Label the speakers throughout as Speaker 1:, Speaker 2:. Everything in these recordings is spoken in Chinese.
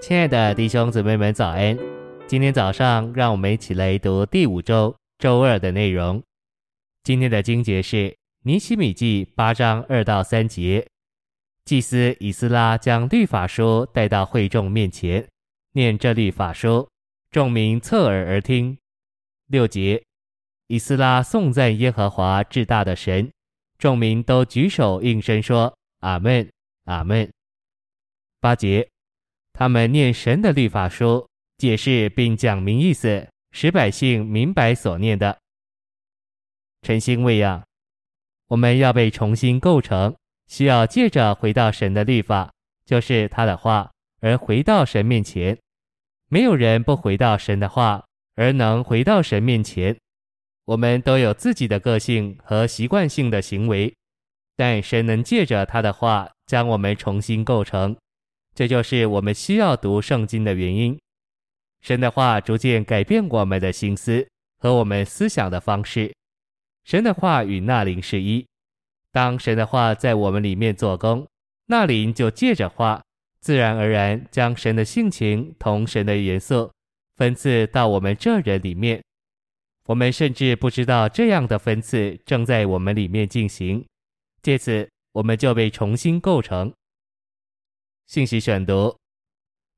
Speaker 1: 亲爱的弟兄姊妹们，早安！今天早上，让我们一起来读第五周周二的内容。今天的经节是尼希米记八章二到三节。祭司以斯拉将律法书带到会众面前，念这律法书，众民侧耳而听。六节，以斯拉颂赞耶和华至大的神，众民都举手应声说：阿门，阿门。八节。他们念神的律法书，解释并讲明意思，使百姓明白所念的。晨星喂养，我们要被重新构成，需要借着回到神的律法，就是他的话，而回到神面前。没有人不回到神的话，而能回到神面前。我们都有自己的个性和习惯性的行为，但神能借着他的话，将我们重新构成。这就是我们需要读圣经的原因。神的话逐渐改变我们的心思和我们思想的方式。神的话与那灵是一。当神的话在我们里面做工，那灵就借着话，自然而然将神的性情同神的颜色分赐到我们这人里面。我们甚至不知道这样的分赐正在我们里面进行。借此，我们就被重新构成。信息选读：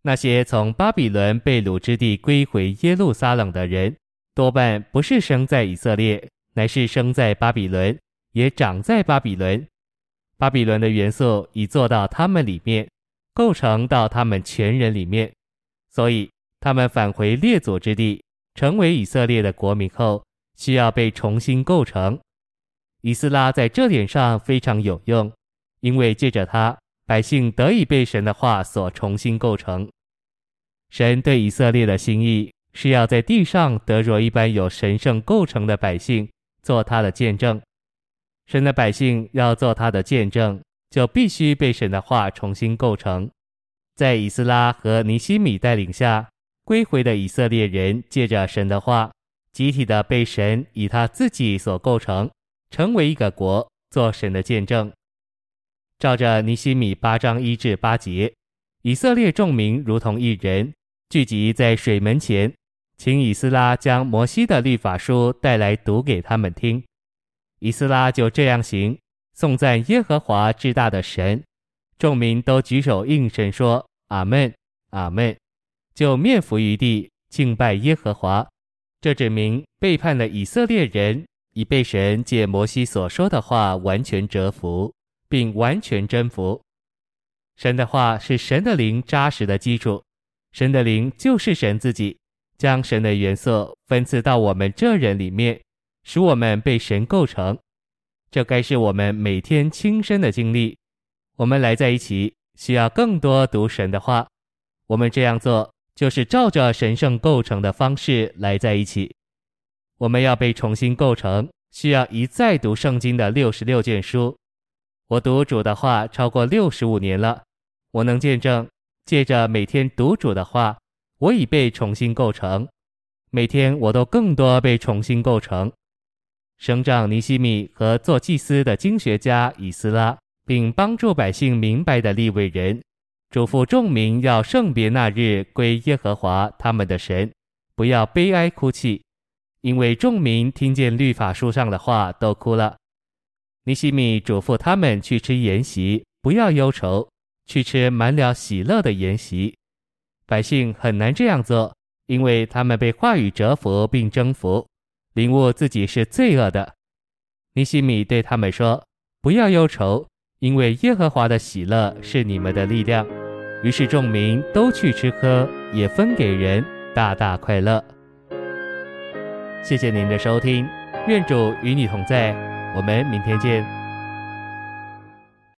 Speaker 1: 那些从巴比伦被掳之地归回耶路撒冷的人，多半不是生在以色列，乃是生在巴比伦，也长在巴比伦。巴比伦的元素已做到他们里面，构成到他们全人里面，所以他们返回列祖之地，成为以色列的国民后，需要被重新构成。以斯拉在这点上非常有用，因为借着他。百姓得以被神的话所重新构成。神对以色列的心意是要在地上得着一般有神圣构成的百姓做他的见证。神的百姓要做他的见证，就必须被神的话重新构成。在以斯拉和尼西米带领下，归回的以色列人借着神的话，集体的被神以他自己所构成，成为一个国，做神的见证。照着尼希米八章一至八节，以色列众民如同一人，聚集在水门前，请以斯拉将摩西的律法书带来读给他们听。以斯拉就这样行，颂赞耶和华至大的神，众民都举手应声说：“阿门，阿门。”就面伏于地，敬拜耶和华。这指明背叛了以色列人已被神借摩西所说的话完全折服。并完全征服。神的话是神的灵扎实的基础，神的灵就是神自己，将神的元素分赐到我们这人里面，使我们被神构成。这该是我们每天亲身的经历。我们来在一起，需要更多读神的话。我们这样做，就是照着神圣构成的方式来在一起。我们要被重新构成，需要一再读圣经的六十六卷书。我读主的话超过六十五年了，我能见证，借着每天读主的话，我已被重新构成。每天我都更多被重新构成。省长尼西米和做祭司的经学家以斯拉，并帮助百姓明白的立位人，嘱咐众民要圣别那日归耶和华他们的神，不要悲哀哭泣，因为众民听见律法书上的话都哭了。尼西米嘱咐他们去吃筵席，不要忧愁，去吃满了喜乐的筵席。百姓很难这样做，因为他们被话语折服并征服，领悟自己是罪恶的。尼西米对他们说：“不要忧愁，因为耶和华的喜乐是你们的力量。”于是众民都去吃喝，也分给人，大大快乐。谢谢您的收听，愿主与你同在。我们明天见。